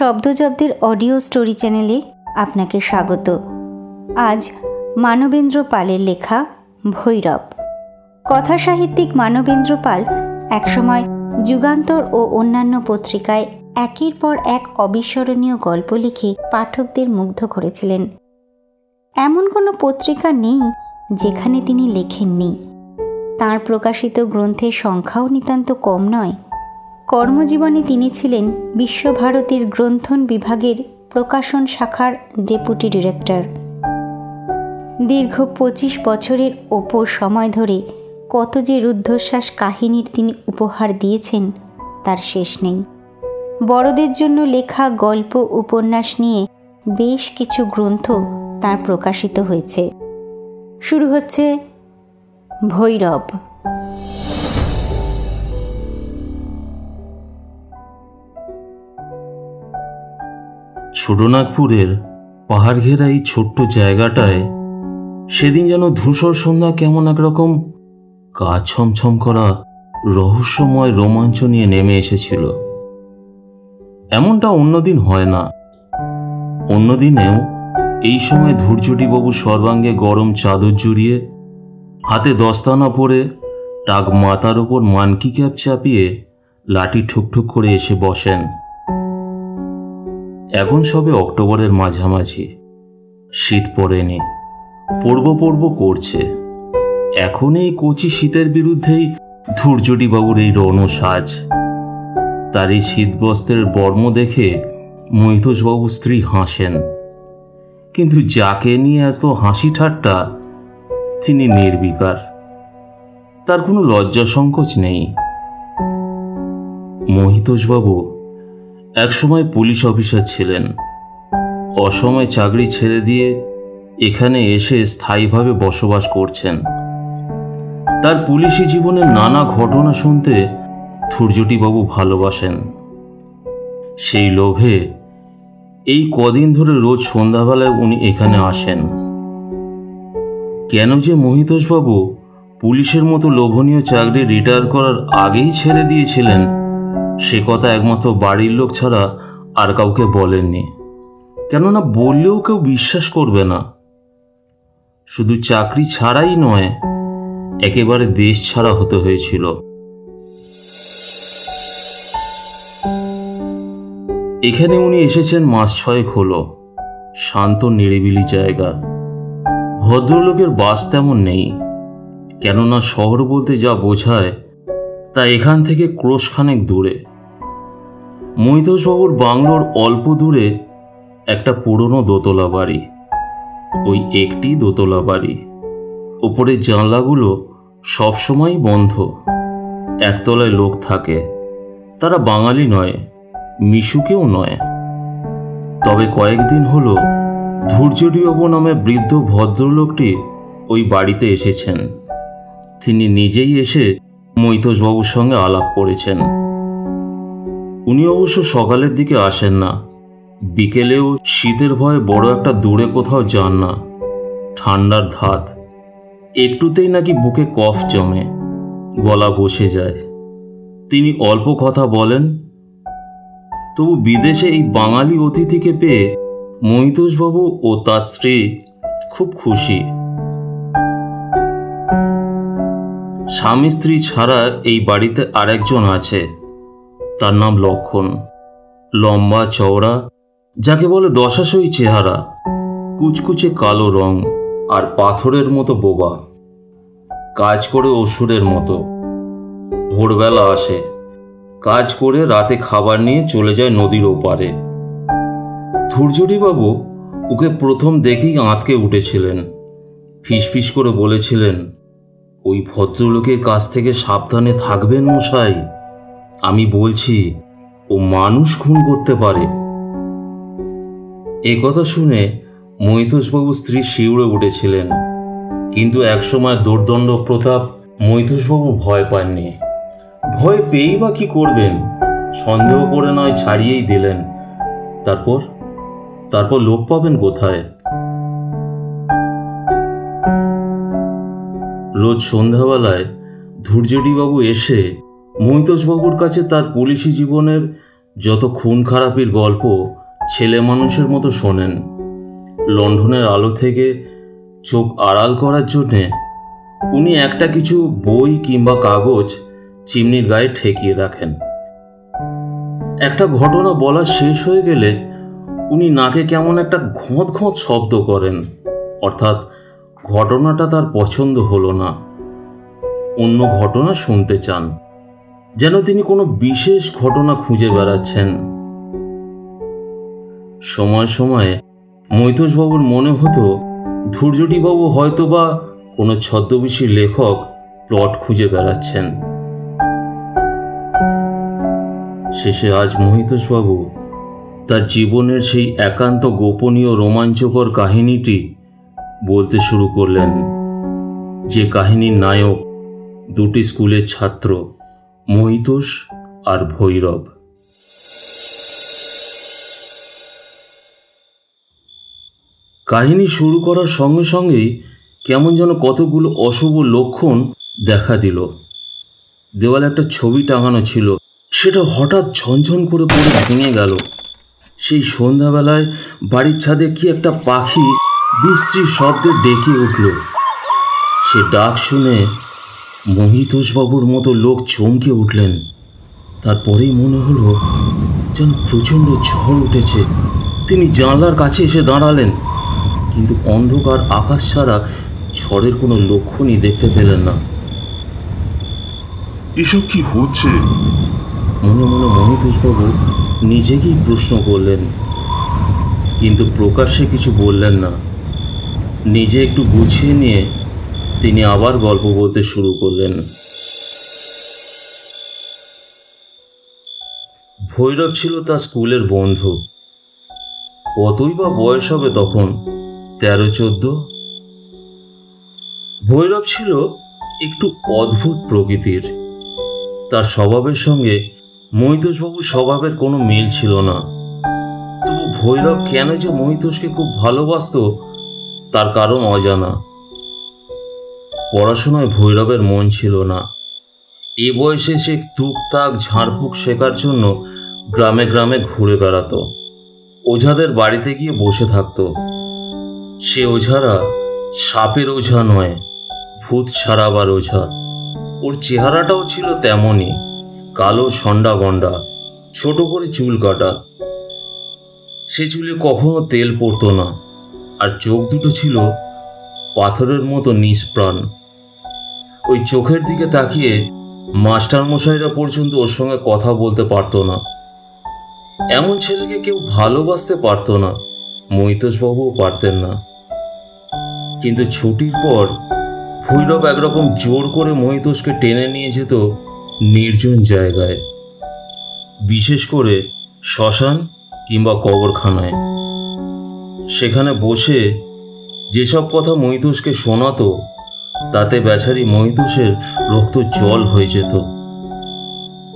শব্দজব্দের audio story চ্যানেলে আপনাকে স্বাগত। আজ মানবেন্দ্র পালের লেখা ভৈরব। কথাসাহিত্যিক মানবেন্দ্র পাল একসময় যুগান্তর ও অন্যান্য পত্রিকায় একের পর এক অবিস্মরণীয় গল্প লিখে পাঠকদের মুগ্ধ করেছিলেন। এমন কোনো পত্রিকা নেই যেখানে তিনি লেখেননি। তার প্রকাশিত গ্রন্থের সংখ্যাও নিতান্ত কম নয়। কর্মজীবনে তিনি ছিলেন বিশ্বভারতীর গ্রন্থন বিভাগের প্রকাশন শাখার ডেপুটি ডিরেক্টর। দীর্ঘ পঁচিশ বছরের ওপর সময় ধরে কত যে রুদ্ধশ্বাস কাহিনীর তিনি উপহার দিয়েছেন, তার শেষ নেই। বড়দের জন্য লেখা গল্প, উপন্যাস নিয়ে বেশ কিছু গ্রন্থ তার প্রকাশিত হয়েছে। শুরু হচ্ছে ভৈরব। ছোটনাগপুরের পাহাড় ঘেরা এই ছোট্ট জায়গাটায় সেদিন যেন ধূসর সন্ধ্যা কেমন একরকম গা ছমছম করা রহস্যময় রোমাঞ্চ নিয়ে নেমে এসেছিল। এমনটা অন্যদিন হয় না। অন্যদিনেও এই সময় ধূর্যটিবাবু সর্বাঙ্গে গরম চাদর জড়িয়ে হাতে দস্তানা পরে টাক মাথার ওপর মানকি ক্যাপ চাপিয়ে লাঠি ঠুকঠুক করে এসে বসেন। এখন সবে অক্টোবরের মাঝামাঝি। শীত পড়েনি পড়ব পড়ব করছে। এখন এই কচি শীতের বিরুদ্ধেই ধূর্যটিবাবুর এই রণসাজ তার এই শীতবস্ত্রের বর্ম দেখে মৈতোষবাবু স্ত্রী হাসেন। কিন্তু যাকে নিয়ে এত হাসি ঠাট্টা, তিনি নির্বিকার। তার কোনো লজ্জা সংকোচ নেই। মহিতোষবাবু একসময় পুলিশ অফিসার ছিলেন। অসময় চাকরি ছেড়ে দিয়ে এখানে এসে স্থায়ীভাবে বসবাস করছেন। তার পুলিশি জীবনের নানা ঘটনা শুনতে বাবু ভালোবাসেন। সেই লোভে এই কদিন ধরে রোজ সন্ধ্যাবেলায় উনি এখানে আসেন। কেন যে মহিতোষবাবু পুলিশের মতো লোভনীয় চাকরি রিটায়ার করার আগেই ছেড়ে দিয়েছিলেন সে কথা একমাত্র বাড়ির লোক ছাড়া আর কাউকে বলেননি। কেননা বললেও কেউ বিশ্বাস করবে না। শুধু চাকরি ছাড়াই নয়, একেবারে দেশ ছাড়া হতে হয়েছিল। এখানে উনি এসেছেন মাস ছয়েক হলো। শান্ত, নিরিবিলি জায়গা। ভদ্রলোকের বাস তেমন নেই। কেননা শহর বলতে যা বোঝায়, তা এখান থেকে ক্রোশখানেক দূরে। মৈতোষবাবুর বাংলোর অল্প দূরে একটা পুরনো দোতলা বাড়ি। ওই একটি দোতলা বাড়ি। ওপরের জানলাগুলো সবসময় বন্ধ। একতলায় লোক থাকে। তারা বাঙালি নয়, মিশুকেও নয়। তবে কয়েকদিন হলো ধৈর্যডিবাবু নামে বৃদ্ধ ভদ্রলোকটি ওই বাড়িতে এসেছেন। তিনি নিজেই এসে মৈতোষবাবুর সঙ্গে আলাপ করেছেন। উনি অবশ্য সকালের দিকে আসেন না। বিকেলেও শীতের ভয়ে বড় একটা দূরে কোথাও যান না। ঠান্ডার ধাত একটুতেই নাকি বুকে কফ জমে। গলা বসে যায়। তিনি অল্প কথা বলেন, তবু বিদেশে এই বাঙালি অতিথিকে পেয়ে মহিতোষবাবু ও তার স্ত্রী খুব খুশি। স্বামী স্ত্রী ছাড়া এই বাড়িতে আরেকজন আছে। তার নাম লক্ষণ। লম্বা চওড়া, যাকে বলে দশাশই চেহারা, কুচকুচে কালো রং আর পাথরের মতো বোবা। কাজ করে অসুরের মতো। ভোরবেলা আসে। কাজ করে রাতে খাবার নিয়ে চলে যায় নদীর ওপারে। ধূর্যডিবাবু ওকে প্রথম দেখেই আঁতকে উঠেছিলেন। ফিসফিস করে বলেছিলেন, ওই ভদ্রলোকের কাছ থেকে সাবধানে থাকবেন মশাই। আমি বলছি, ও মানুষ খুন করতে পারে। এ কথা শুনে মৈথুসবাবু স্ত্রী শিউড়ে উঠেছিলেন। কিন্তু একসময় দুর্দণ্ড প্রতাপ মৈথুসবাবু ভয় পাননি। ভয় পেয়েই বা কি করবেন? সন্দেহ করে নয় ছাড়িয়েই দিলেন। তারপর? তারপর লোক পাবেন কোথায়? রোজ সন্ধ্যাবেলায় ধৈর্যডিবাবু এসে মৈতোষবাবুর কাছে তার পুলিশি জীবনের যত খুন খারাপির গল্প ছেলে মানুষের মতো শোনেন। লণ্ঠনের আলো থেকে চোখ আড়াল করার জন্যে উনি একটা কিছু বই কিংবা কাগজ চিমনির গায়ে ঠেকিয়ে রাখেন। একটা ঘটনা বলা শেষ হয়ে গেলে উনি নাকে কেমন একটা ঘোঁত ঘোঁত শব্দ করেন। অর্থাৎ ঘটনাটা তার পছন্দ হলো না। অন্য ঘটনা শুনতে চান। যেন তিনি কোনো বিশেষ ঘটনা খুঁজে বেড়াচ্ছেন। সময় সময়ে মৈতোষবাবুর মনে হতো ধৈর্যটিবাবু হয়তোবা কোনো ছদ্মবেশী লেখক প্লট খুঁজে বেড়াচ্ছেন। শেষে আজ মহিতোষবাবু তার জীবনের সেই একান্ত গোপনীয় রোমাঞ্চকর কাহিনীটি বলতে শুরু করলেন। যে কাহিনীর নায়ক দুটি স্কুলের ছাত্র মহিতোষ আর ভৈরব। কাহিনী শুরু করার সঙ্গে সঙ্গেই কেমন যেন কতগুলো অশুভ লক্ষণ দেখা দিল। দেওয়ালে একটা ছবি টাঙানো ছিল। সেটা হঠাৎ ঝনঝন করে পড়ে ভেঙে গেল। সেই সন্ধ্যাবেলায় বাড়ির ছাদে কি একটা পাখি বিশ্রী শব্দে ডেকে উঠল। সে ডাক শুনে মহিতোষবাবুর মতো লোক চমকে উঠলেন। তারপরেই মনে হলো যেন প্রচণ্ড ঝড় উঠেছে। তিনি জানলার কাছে এসে দাঁড়ালেন কিন্তু অন্ধকার আকাশ ছাড়া ঝড়ের কোনো লক্ষণই দেখতে পেলেন না। এসব কি হচ্ছে? মনে মনে মহিতোষবাবু নিজেকেই প্রশ্ন করলেন কিন্তু প্রকাশ্যে কিছু বললেন না। নিজে একটু গুছিয়ে নিয়ে তিনি আবার গল্প বলতে শুরু করলেন। ভৈরব ছিল তার স্কুলের বন্ধু। কতই বা বয়স হবে তখন? তেরো, চোদ্দ? ভৈরব ছিল একটু অদ্ভুত প্রকৃতির। তার স্বভাবের সঙ্গে মহিতোষবাবুর স্বভাবের কোনো মিল ছিল না। তবু ভৈরব কেন যে মহিতোষকে খুব ভালোবাসতো, তার কারণ অজানা। পড়াশোনায় ভৈরবের মন ছিল না। এ বয়সে সে টুকটাক ঝাড়ফুঁক শেখার জন্য গ্রামে গ্রামে ঘুরে বেড়াতো। ওঝাদের বাড়িতে গিয়ে বসে থাকতো। সে ওঝারা সাপের ওঝা নয়, ভূত ছাড়াবার ওঝা। ওর চেহারাটাও ছিল তেমনই, কালো সন্ডা গন্ডা, ছোট করে চুল কাটা। সে চুলে কখনো তেল পড়তো না, আর চোখ দুটো ছিল পাথরের মতো নিষ্প্রাণ। ওই চোখের দিকে তাকিয়ে মাস্টার মশাইরা পর্যন্ত ওর সঙ্গে কথা বলতে পারতো না। এমন ছেলেকে কেউ ভালোবাসতে পারতো না। মৈতোষবাবুও পারতেন না। কিন্তু ছুটির পর ভৈরব একরকম জোর করে মহিতোষকে টেনে নিয়ে যেত নির্জন জায়গায়। বিশেষ করে শ্মশান কিংবা কবরখানায়। সেখানে বসে যেসব কথা মহিতোষকে শোনাতো তাতে বেচারি মহিতোষের রক্ত জল হয়ে যেত।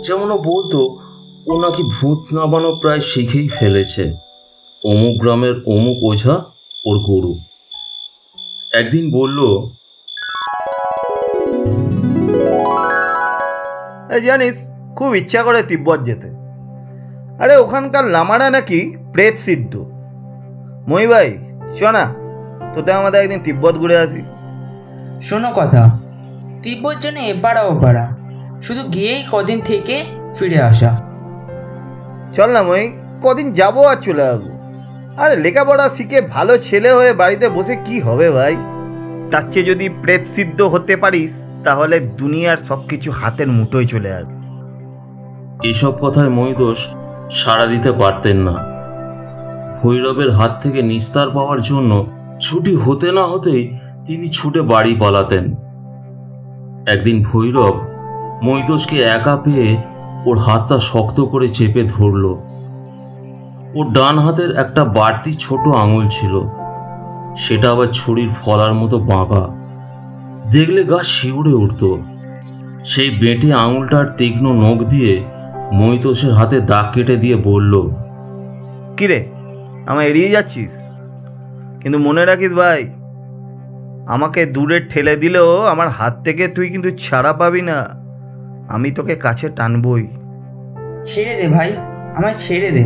যেমন ও বলতো, ও নাকি ভূত নামানো প্রায় শিখেই ফেলেছে। অমুক গ্রামের অমুক ওঝা ওর গরু। একদিন বলল জানিস, খুব ইচ্ছা করে তিব্বত যেতে। আরে ওখানকার লামারা নাকি প্রেত সিদ্ধ। মই ভাই চ না তোতে আমাদের একদিন তিব্বত ঘুরে আসি। শোনো কথা। তিব্বত জন্য এপাড়া ওপাড়া শুধু গিয়েই কদিন থেকে ফিরে আসা। চল না মই কদিন যাব আর চলে আসব। আরে লেখাপড়া শিখে ভালো ছেলে হয়ে বাড়িতে বসে কি হবে ভাই? তার চেয়ে যদি প্রেত সিদ্ধ হতে পারিস তাহলে দুনিয়ার সব কিছু হাতের মুঠোয় চলে আসবে এসব কথায় মহিদোষ সাড়া দিতে পারতেন না। ভৈরবের হাত থেকে নিস্তার পাওয়ার জন্য ছুটি হতে না হতেই তিনি ছুটে বাড়ি পালাতেন। একদিন ভৈরব মৈদোষকে একা পেয়ে ওর হাতটা শক্ত করে চেপে ধরল। ওর ডান হাতের একটা বাড়তি ছোট আঙুল ছিল। সেটা আবার ছুরির ফলার মতো বাঁকা। দেখলে গা শিউরে উঠত। সেই বেঁটে আঙুলটার তীক্ষ্ণ নখ দিয়ে মৈতোষের হাতে দাগ কেটে দিয়ে বলল, কিরে, আমায় এড়িয়ে যাচ্ছিস? কিন্তু মনে রাখিস ভাই আমাকে দূরে ঠেলে দিলেও আমার হাত থেকে তুই কিন্তু ছাড়া পাবি না। আমি তোকে কাছে টানবই। ছেড়ে দে ভাই আমায় ছেড়ে দে।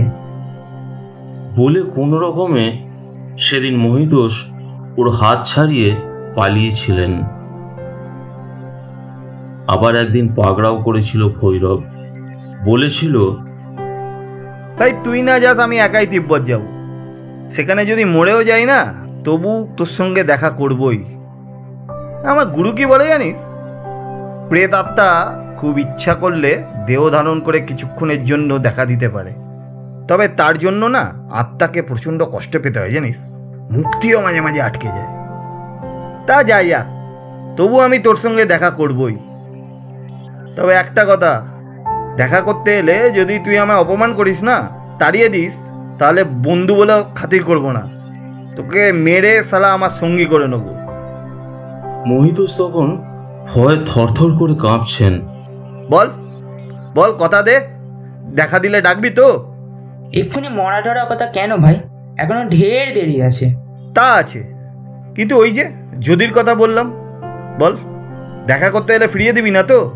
বলে কোনো রকমে সেদিন মহিতোষ ওর হাত ছাড়িয়ে পালিয়েছিলেন। আবার একদিন পাগড়াও করেছিল ভৈরব। বলেছিল তাই তুই না যাস আমি একাই তিব্বত যাব। সেখানে যদি মরেও যাই না তবু তোর সঙ্গে দেখা করবই। আমার গুরু কি বলে জানিস? প্রেত আত্মা খুব ইচ্ছা করলে দেহ ধারণ করে কিছুক্ষণের জন্য দেখা দিতে পারে। তবে তার জন্য না আত্মাকে প্রচণ্ড কষ্ট পেতে হয় জানিস। মুক্তিও মাঝে মাঝে আটকে যায়। তা যাই যাক, তবু আমি তোর সঙ্গে দেখা করবই। তবে একটা কথা, দেখা করতে এলে যদি তুই আমায় অপমান করিস না, তাড়িয়ে দিস, তাহলে বন্ধু বলে খাতির করব না। তোকে মেরে সালা আমার সঙ্গী করে নেব। মহিতোষ তখন ভয়ে থরথর করে কাঁপছেন। বল বল কথা দে দেখা দিলে ডাকবি তো। এক্ষুনি মরা টরা কথা কেন ভাই? এখনও ঢের দেরি আছে। তা আছে কিন্তু ওই যে যদির কথা বললাম বল দেখা করতে এলে ফিরিয়ে দিবি না তো?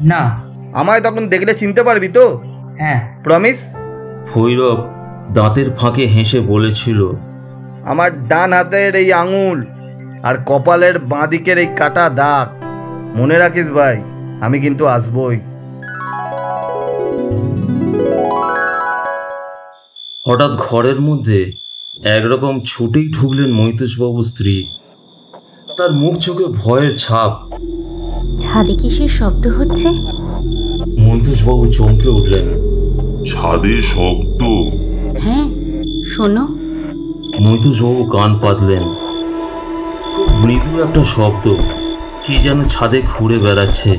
না। আমায় তখন দেখলে চিনতে পারবি তো? হ্যাঁ। প্রমিস ভৈরব দাঁতের ফাঁকে হেসে বলেছিল আমার ডান হাতের এই আঙুল আর কপালের বাঁ দিকের এই কাটা দাগ। মনে রাখিস ভাই আমি কিন্তু আসবই। হঠাৎ ঘরের মধ্যে একরকম ছুটেই ঢুকলেন মৈতোষবাবু স্ত্রী। তার মুখ চোখে ভয়ের ছাপ। ছাদে কিসের শব্দ হচ্ছে? মৈতোষবাবু চমকে উঠলেন। ছাদে শব্দ? হ্যাঁ শোনো। মৈতোষবাবু কান পাতলেন। খুব মৃদু একটা শব্দ কি যেন ছাদে ঘুরে বেড়াচ্ছে।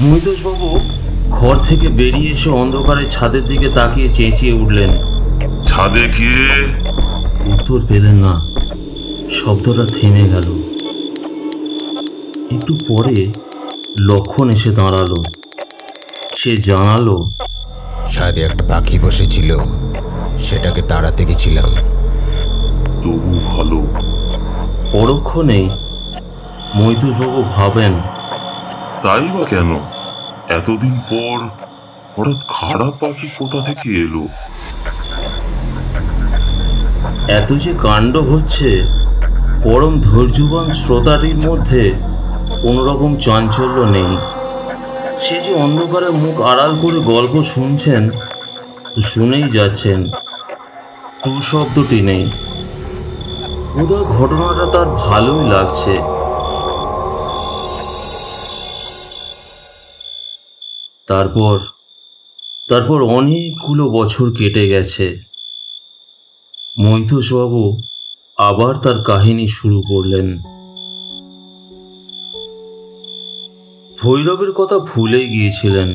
মৈতোষবাবু ঘর থেকে বেরিয়ে এসে অন্ধকারে ছাদের দিকে তাকিয়ে চেঁচিয়ে উঠলেন। ছাদে কে উত্তর পেলেন না। শব্দটা থেমে গেল। একটু পরে লক্ষণ এসে দাঁড়াল। সে জানালো ছাদে একটা পাখি বসেছিল সেটাকে তাড়াতে গেছিলাম। তবু ভালো। পরক্ষণেই মৈতুষবাবু ভাবেন তাই বা কেন? এতদিন পর হঠাৎ খারাপ পাখি কোথা থেকে এলো? এত যে কাণ্ড হচ্ছে পরম ধৈর্যবান শ্রোতাটির মধ্যে কোনোরকম চাঞ্চল্য নেই। সে যে অন্ধকারে মুখ আড়াল করে গল্প শুনছেন শুনেই যাচ্ছেন। টু শব্দটি নেই। বোধহয় ঘটনাটা তার ভালোই লাগছে। তারপর তারপর অনেকগুলো বছর কেটে গেছে। মৈথুসবাবু আবার তার কাহিনী শুরু করলেন। ভৈরবের কথা ভুলে গিয়েছিলেন।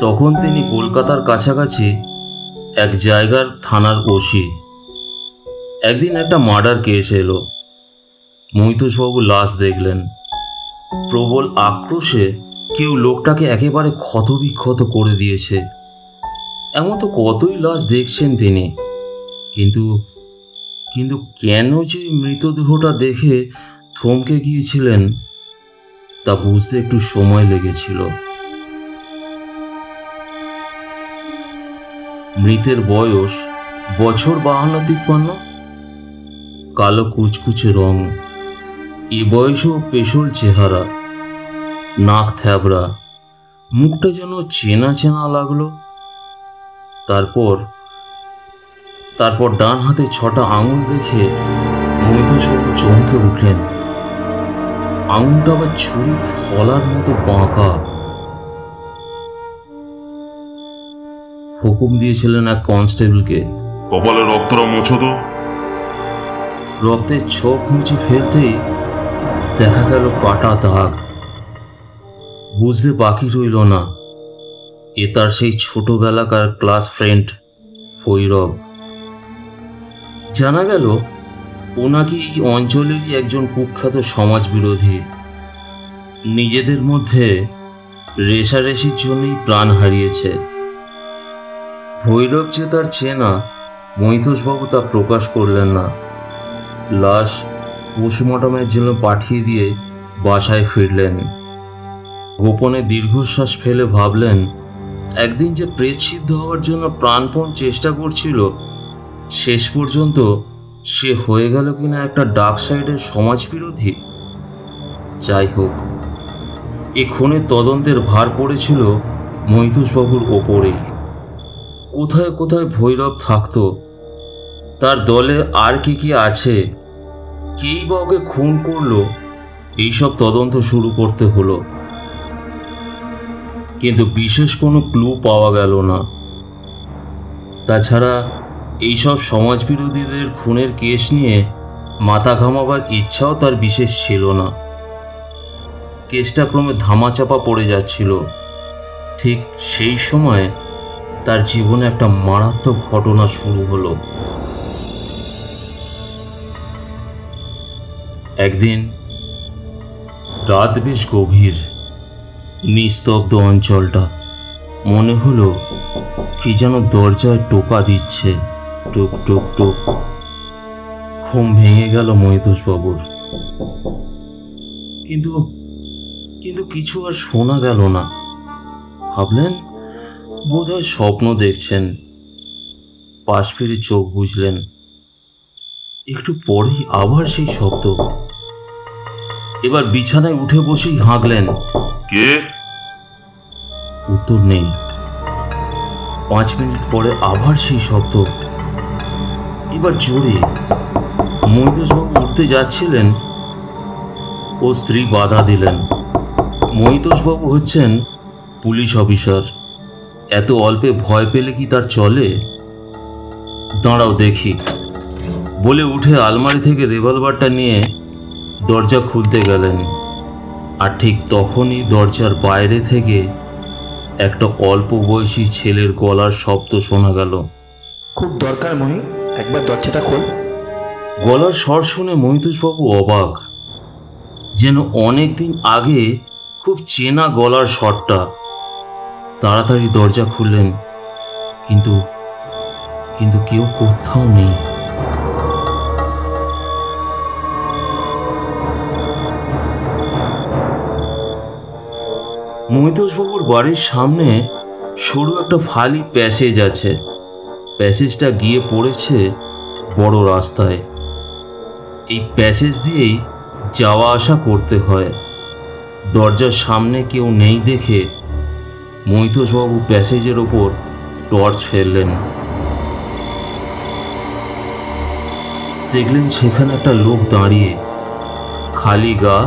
তখন তিনি কলকাতার কাছাকাছি এক জায়গার থানার ওসি। একদিন একটা মার্ডার কেস এলো। মৈতুষবাবু লাশ দেখলেন। প্রবল আক্রোশে কেউ লোকটাকে একেবারে ক্ষতবিক্ষত করে দিয়েছে। এমন তো কতই লাশ দেখছেন তিনি। কিন্তু কিন্তু কেন যে মৃতদেহটা দেখে থমকে গিয়েছিলেন, তা বুঝতে একটু সময় লেগেছিল। মৃতের বয়স বছর বাহান্ন তিপ্পান্ন। কালো কুচকুচে রং। এ বয়সেও পেশল চেহারা, নাক থ্যাবড়া। মুখটা যেন চেনা চেনা লাগল। তারপর তারপর ডান হাতে ছটা আঙুল দেখে মৈতোষবাবু চমকে উঠলেন। আঙুলটা আবার ছুরি ফলার মতো বাঁকা। হুকুম দিয়েছিলেন এক কনস্টেবলকে। কপালে রক্তটা মোছো তো। রক্তের ছোপ মুছে ফেলতেই দেখা গেল কাটা দাগ। বুঝতে বাকি রইল না। এ তার সেই ছোটবেলাকার ক্লাস ফ্রেন্ড ভৈরব। জানা গেল, ও নাকি এই অঞ্চলেরই একজন কুখ্যাত সমাজ বিরোধী নিজেদের মধ্যে রেশারেশির জন্যই প্রাণ হারিয়েছে। ভৈরব যে তার চেনা মহিতোষবাবু তা প্রকাশ করলেন না। লাশ পোস্টমর্টমের জন্য পাঠিয়ে দিয়ে বাসায় ফিরলেন। গোপনে দীর্ঘশ্বাস ফেলে ভাবলেন, একদিন যে প্রেত সিদ্ধ হওয়ার জন্য প্রাণপণ চেষ্টা করছিল, শেষ পর্যন্ত সে হয়ে গেল কিনা একটা ডার্ক সাইডের সমাজ বিরোধী যাই হোক এ তদন্তের ভার পড়েছিল মহিতুষবাবুর ওপরেই। কোথায় কোথায় ভৈরব থাকতো তার দলে আর কে কে আছে? কেই বা ওকে খুন করল? এইসব তদন্ত শুরু করতে হলো। কিন্তু বিশেষ কোনো ক্লু পাওয়া গেল না। তাছাড়া এইসব সমাজবিরোধীদের খুনের কেস নিয়ে মাথা ঘামাবার ইচ্ছাও তার বিশেষ ছিল না। কেসটা ক্রমে ধামাচাপা পড়ে যাচ্ছিল। ঠিক সেই সময় তার জীবনে একটা মারাত্মক ঘটনা শুরু হলো। একদিন রাত বেশ গভীর, নিস্তব্ধ অঞ্চলটা। মনে হলো কি যেন দরজায় টোকা দিচ্ছে। টুক টুক টুক। ঘুম ভেঙে গেল মহিতোষবাবুর। কিন্তু কিন্তু কিছু আর শোনা গেল না। ভাবলেন, বোধহয় স্বপ্ন দেখছেন। পাশ ফিরে চোখ বুঝলেন। একটু পরেই আবার সেই শব্দ। এবার বিছানায় উঠে বসেই হাঁকলেন। কে? উত্তর নেই। পাঁচ মিনিট পরে আবার সেই শব্দ। এবার জোরে। মহিতোষবাবু উঠতে যাচ্ছিলেন। ও স্ত্রী বাধা দিলেন। মহিতোষবাবু হচ্ছেন পুলিশ অফিসার। এত অল্পে ভয় পেলে কি তার চলে? দাঁড়াও দেখি। বলে উঠে আলমারি থেকে রিভলভারটা নিয়ে দরজা খুলতে গেলেন। আর ঠিক তখনই দরজার বাইরে থেকে একটা অল্প বয়সী ছেলের গলার শব্দ শোনা গেল। খুব দরকার মহি একবার দরজাটা খোল। গলার স্বর শুনে মহিতুষবাবু অবাক যেন অনেক দিন আগে খুব চেনা গলার স্বরটা। তাড়াতাড়ি দরজা খুললেন কিন্তু কিন্তু কেউ কোথাও নেই। মহিতোষবাবুর বাড়ির সামনে সরু একটা ফালি প্যাসেজ আছে। প্যাসেজটা গিয়ে পড়েছে বড় রাস্তায়। এই প্যাসেজ দিয়েই যাওয়া আসা করতে হয়। দরজার সামনে কেউ নেই দেখে মৈতোষবাবু প্যাসেজের ওপর টর্চ ফেললেন। দেখলেন সেখানে একটা লোক দাঁড়িয়ে, খালি গা,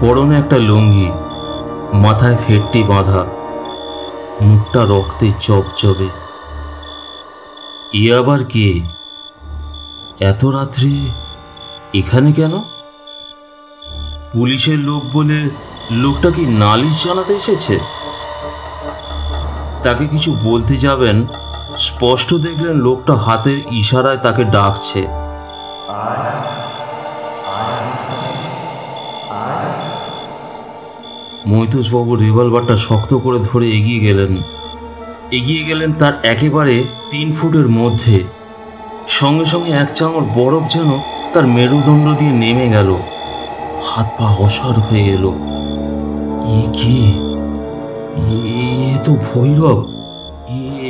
পরনে একটা লুঙ্গি। মাথায় ফেটটি বাঁধা। মুখটা রক্তে চপচবে ই আবার কে? এত রাত্রে এখানে কেন? পুলিশের লোক বলে লোকটা কি নালিশ জানাতে এসেছে? তাকে কিছু বলতে যাবেন, স্পষ্ট দেখলেন লোকটা হাতের ইশারায় তাকে ডাকছে। মৈতুষবাবু রিভলভারটা শক্ত করে ধরে এগিয়ে গেলেন। এগিয়ে গেলেন তার একেবারে তিন ফুটের মধ্যে। সঙ্গে সঙ্গে এক চাঙড় বরফ যেন তার মেরুদণ্ড দিয়ে নেমে গেল। হাত পা অসাড় হয়ে এলো। এ কে? এ তো ভৈরব।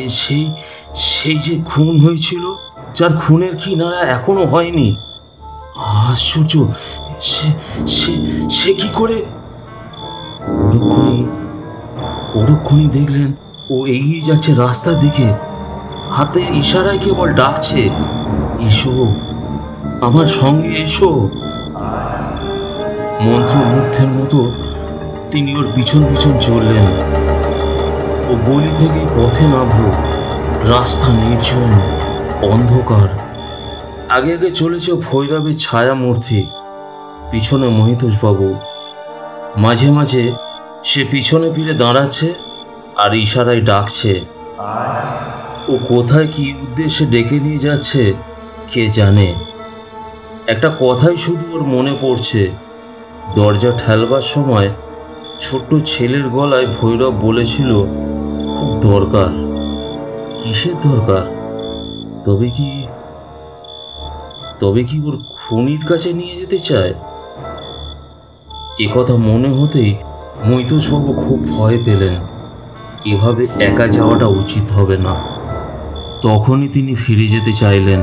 সেই সেই যে খুন হয়েছিল, যার খুনের কিনারা এখনও হয়নি। আশ্চর্য! সে সে সে কি করে পরক্ষণে দেখলেন ও এগিয়ে যাচ্ছে রাস্তার দিকে। হাতের ইশারায় কেবল ডাকছে, এসো, আমার সঙ্গে এসো। মন্ত্রমুগ্ধের মতো তিনি ওর পিছন পিছন চললেন। ও গলি থেকে পথে নামল, রাস্তা নির্জন, অন্ধকার। আগে আগে চলেছে ভৈরবের ছায়া মূর্তি পিছনে মহিতোষবাবু। মাঝে মাঝে সে পিছনে ফিরে দাঁড়াচ্ছে আর ইশারায় ডাকছে। ও কোথায় কি উদ্দেশ্যে ডেকে নিয়ে যাচ্ছে, কে জানে। একটা কথাই শুধু ওর মনে পড়ছে। দরজা ঠেলবার সময় ছোট্ট ছেলের গলায় ভৈরব বলেছিল, খুব দরকার। কিসের দরকার? তবে কি তবে কি ওর খুনির কাছে নিয়ে যেতে চায়? কথা মনে হতেই মৈতোষবাবু খুব ভয় পেলেন। এভাবে একা যাওয়াটা উচিত হবে না। তখনই তিনি ফিরে যেতে চাইলেন।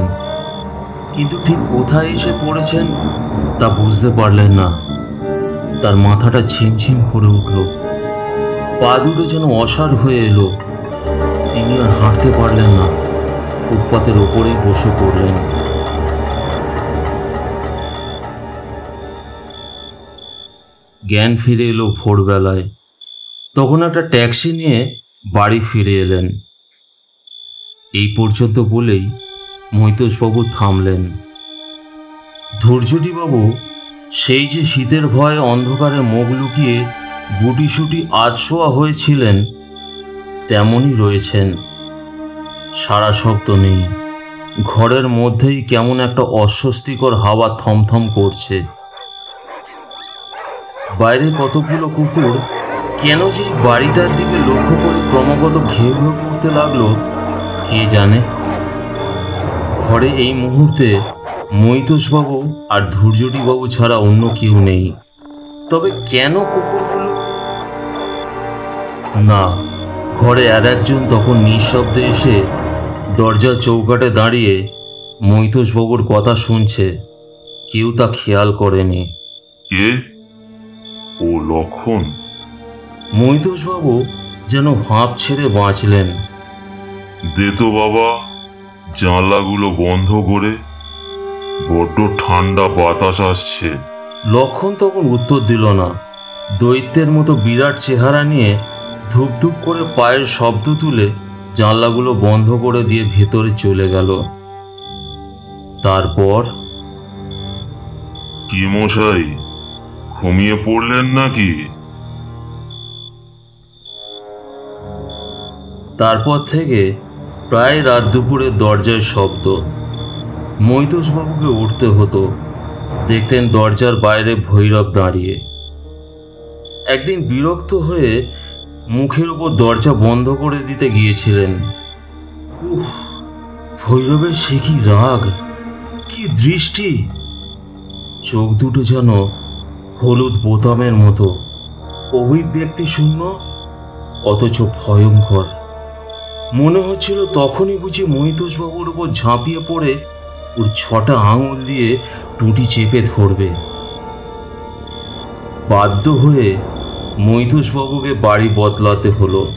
কিন্তু ঠিক কোথায় এসে পড়েছেন তা বুঝতে পারলেন না। তার মাথাটা ঝিমঝিম করে উঠল। পা দুটো যেন অসাড় হয়ে এলো। তিনি আর হাঁটতে পারলেন না। ফুটপাতের ওপরেই বসে পড়লেন। জ্ঞান ফিরে এলো ভোরবেলায়। তখন একটা ট্যাক্সি নিয়ে বাড়ি ফিরে এলেন। এই পর্যন্ত বলেই মৈতোষবাবু থামলেন। ধৈর্যটিবাবু সেই যে শীতের ভয়ে অন্ধকারে মুখ লুকিয়ে গুটিসুটি আধশোয়া হয়েছিলেন, তেমনই রয়েছেন। সারা শব্দ নেই। ঘরের মধ্যেই কেমন একটা অস্বস্তিকর হাওয়া থমথম করছে। বাইরে কতগুলো কুকুর কেন যে বাড়িটার দিকে লক্ষ্য করে ক্রমাগত ঘেউ ঘেউ করতে লাগল, কে জানে? ঘরে এই মুহূর্তে মৈতোষবাবু আর ধৈর্যটিবাবু ছাড়া অন্য কেউ নেই। তবে কেন কুকুরগুলো? না, ঘরে আর একজন তখন নিঃশব্দে এসে দরজার চৌকাটে দাঁড়িয়ে মৈতোষবাবুর কথা শুনছে। কেউ তা খেয়াল করেনি। কে? ও লক্ষণ। মৈতোষবাবু যেন হাঁপ ছেড়ে বাঁচলেন। দে তো বাবা জানলাগুলো বন্ধ করে বড্ড ঠান্ডা বাতাস আসছে। লক্ষণ তখন উত্তর দিল না। দৈত্যের মতো বিরাট চেহারা নিয়ে ধূপ ধূপ করে পায়ের শব্দ তুলে জানলাগুলো বন্ধ করে দিয়ে ভেতরে চলে গেল। তারপর কি মশাই? ঘুমিয়ে পড়লেন নাকি? তারপর থেকে প্রায় রাত দুপুরে দরজার শব্দ। মৈতোষবাবুকে উঠতে হতো। দেখতেন দরজার বাইরে ভৈরব দাঁড়িয়ে। একদিন বিরক্ত হয়ে মুখের উপর দরজা বন্ধ করে দিতে গিয়েছিলেন। উহ ভৈরবের সে কি রাগ, কি দৃষ্টি। চোখ দুটো যেন হলুদ বোতামের মতো। অভিব্যক্তি শূন্য, অথচ ভয়ঙ্কর। মনে হচ্ছিল তখনই বুঝি মহিতোষবাবুর উপর ঝাঁপিয়ে পড়ে ওর ছটা আঙুল দিয়ে টুটি চেপে ধরবে। বাধ্য হয়ে মৈতুষবাবুকে বাড়ি বদলাতে হলো।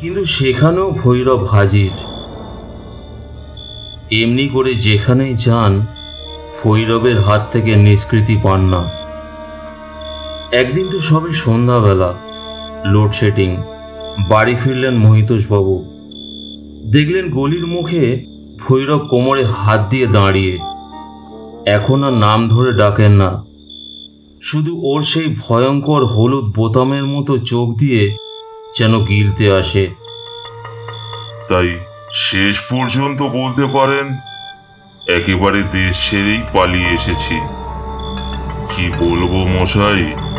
কিন্তু সেখানেও ভৈরব হাজির। এমনি করে যেখানেই যান, ভৈরবের হাত থেকে নিষ্কৃতি পান না। একদিন তো সবে সন্ধ্যাবেলা। লোডশেডিং বাড়ি ফিরলেন মহিতোষবাবু। দেখলেন গলির মুখে ভৈরব কোমরে হাত দিয়ে দাঁড়িয়ে। এখন আর নাম ধরে ডাকেন না। শুধু ওর সেই ভয়ঙ্কর হলুদ বোতামের মতো চোখ দিয়ে যেন গিলতে আসে। তাই শেষ পর্যন্ত বলতে পারেন, একেবারে দেশ ছেড়েই পালিয়ে এসেছি। কি বলব মশাই?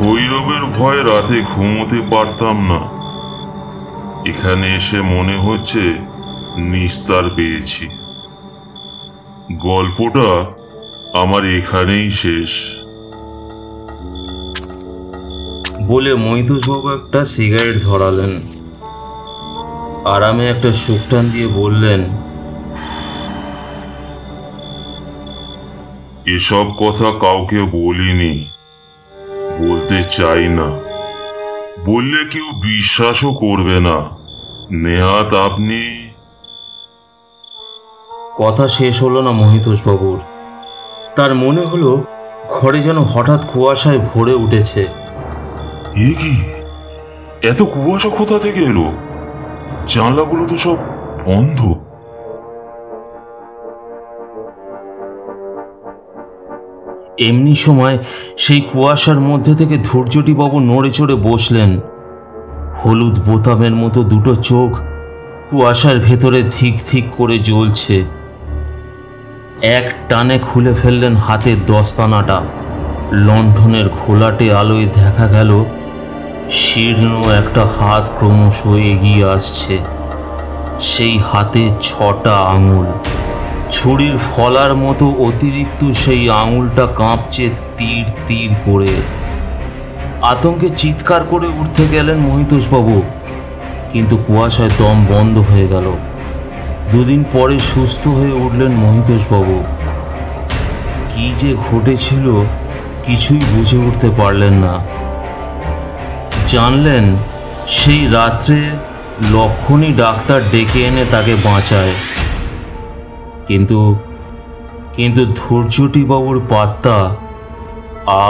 ভৈরবের ভয়ে রাতে ঘুমোতে পারতাম না। এখানে এসে মনে হচ্ছে নিস্তার পেয়েছি। গল্পটা আমার এখানেই শেষ। বলে মৈতুষবাবু একটা সিগারেট ধরালেন। আরামে একটা সুকটান দিয়ে বললেন এসব কথা কাউকে বলিনি। বলতে চাই না। বললে কেউ বিশ্বাসও করবে না। নেহাত আপনি কথা শেষ হলো না মহিতোষ বাবুর তার মনে হলো ঘরে যেন হঠাৎ কুয়াশায় ভরে উঠেছে। এ কি? এত কুয়াশা কোথা থেকে এলো? জানলাগুলো তো সব বন্ধ। এমনি সময় সেই কুয়াশার মধ্যে থেকে ধৈর্যটিবাবু নড়ে চড়ে বসলেন। হলুদ বোতামের মতো দুটো চোখ কুয়াশার ভেতরে ধিক ধিক করে জ্বলছে। এক টানে খুলে ফেললেন হাতের দস্তানাটা। লণ্ঠনের ঘোলাটে আলোয় দেখা গেল, শীর্ণ একটা হাত ক্রমশ এগিয়ে আসছে। সেই হাতে ছটা আঙুল। ছুরির ফলার মতো অতিরিক্ত সেই আঙুলটা কাঁপছে তীর তীর করে। আতঙ্কে চিৎকার করে উঠতে গেলেন মহিতোষবাবু। কিন্তু কুয়াশায় দম বন্ধ হয়ে গেল। দুদিন পরে সুস্থ হয়ে উঠলেন মহিতোষবাবু। কি যে ঘটেছিল কিছুই বুঝে উঠতে পারলেন না। জানলেন সেই রাত্রে লক্ষণই ডাক্তার ডেকে এনে তাকে বাঁচায়। কিন্তু কিন্তু ধৈর্যটি বাবুর পাত্তা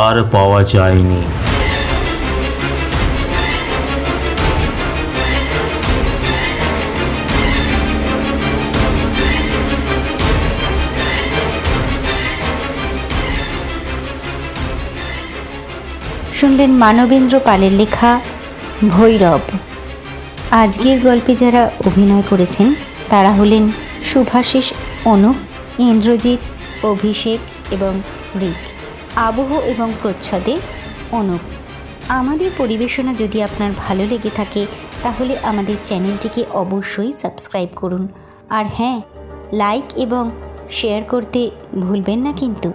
আর পাওয়া যায়নি। শুনলেন মানবেন্দ্র পালের লেখা ভৈরব। আজকের গল্পে যারা অভিনয় করেছেন, তারা হলেন শুভাশিস অনুপ, ইন্দ্রজিৎ, অভিষেক এবং রিক আবহ এবং প্রচ্ছদে অনুপ। আমাদের পরিবেশনা যদি আপনার ভালো লেগে থাকে, তাহলে আমাদের চ্যানেলটিকে অবশ্যই সাবস্ক্রাইব করুন। আর হ্যাঁ লাইক এবং শেয়ার করতে ভুলবেন না কিন্তু।